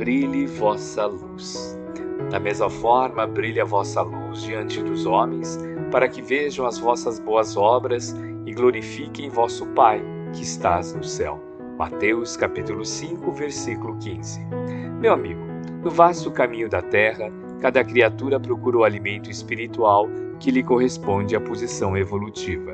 brilhe vossa luz. Da mesma forma, brilhe a vossa luz diante dos homens, para que vejam as vossas boas obras e glorifiquem vosso Pai, que estás no céu. Mateus capítulo 5, versículo 15. Meu amigo, no vasto caminho da terra, cada criatura procura o alimento espiritual que lhe corresponde à posição evolutiva.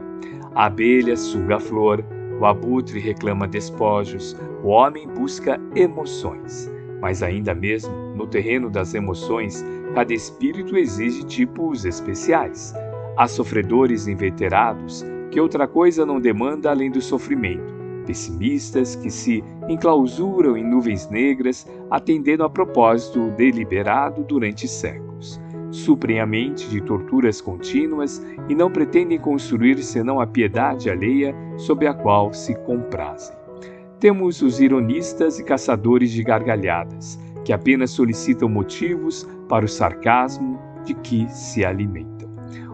A abelha suga a flor, o abutre reclama despojos, o homem busca emoções. Mas ainda mesmo no terreno das emoções, cada espírito exige tipos especiais. Há sofredores inveterados que outra coisa não demanda além do sofrimento, pessimistas que se enclausuram em nuvens negras, atendendo a propósito deliberado durante séculos. Suprem a mente de torturas contínuas e não pretendem construir senão a piedade alheia sob a qual se comprazem. Temos os ironistas e caçadores de gargalhadas, que apenas solicitam motivos para o sarcasmo de que se alimentam.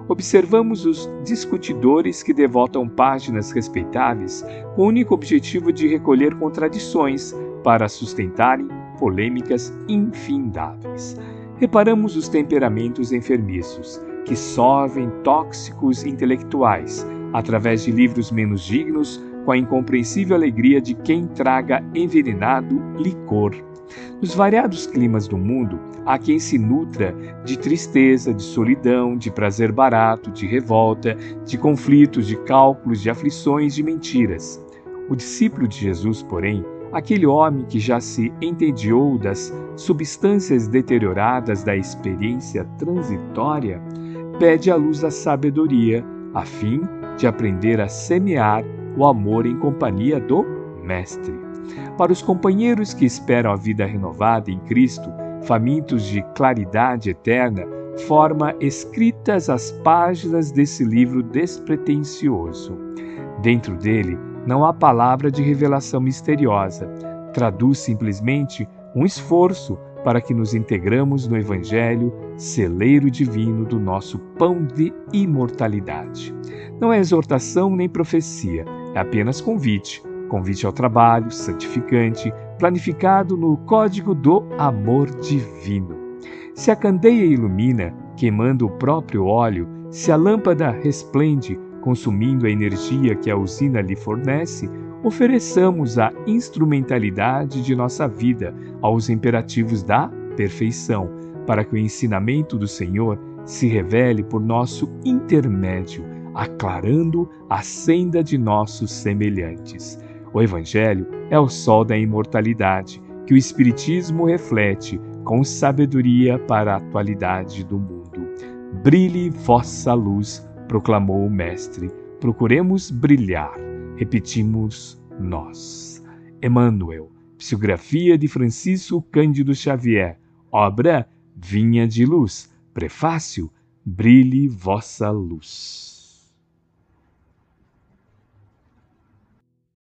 Observamos os discutidores que devotam páginas respeitáveis com o único objetivo de recolher contradições para sustentarem polêmicas infindáveis. Reparamos os temperamentos enfermiços, que sorvem tóxicos intelectuais através de livros menos dignos com a incompreensível alegria de quem traga envenenado licor. Nos variados climas do mundo, há quem se nutra de tristeza, de solidão, de prazer barato, de revolta, de conflitos, de cálculos, de aflições, de mentiras. O discípulo de Jesus, porém, aquele homem que já se entediou das substâncias deterioradas da experiência transitória, pede a luz da sabedoria, a fim de aprender a semear o amor em companhia do Mestre. Para os companheiros que esperam a vida renovada em Cristo, famintos de claridade eterna, forma escritas as páginas desse livro despretensioso. Dentro dele não há palavra de revelação misteriosa, traduz simplesmente um esforço para que nos integramos no Evangelho, celeiro divino do nosso pão de imortalidade. Não é exortação nem profecia, é apenas convite. Convite ao trabalho santificante, planificado no código do amor divino. Se a candeia ilumina, queimando o próprio óleo, se a lâmpada resplende, consumindo a energia que a usina lhe fornece, ofereçamos a instrumentalidade de nossa vida aos imperativos da perfeição, para que o ensinamento do Senhor se revele por nosso intermédio aclarando a senda de nossos semelhantes. O Evangelho é o sol da imortalidade que o Espiritismo reflete com sabedoria para a atualidade do mundo. Brilhe vossa luz, proclamou o Mestre. Procuremos brilhar, repetimos nós. Emmanuel, psicografia de Francisco Cândido Xavier, obra Vinha de Luz, prefácio Brilhe vossa luz.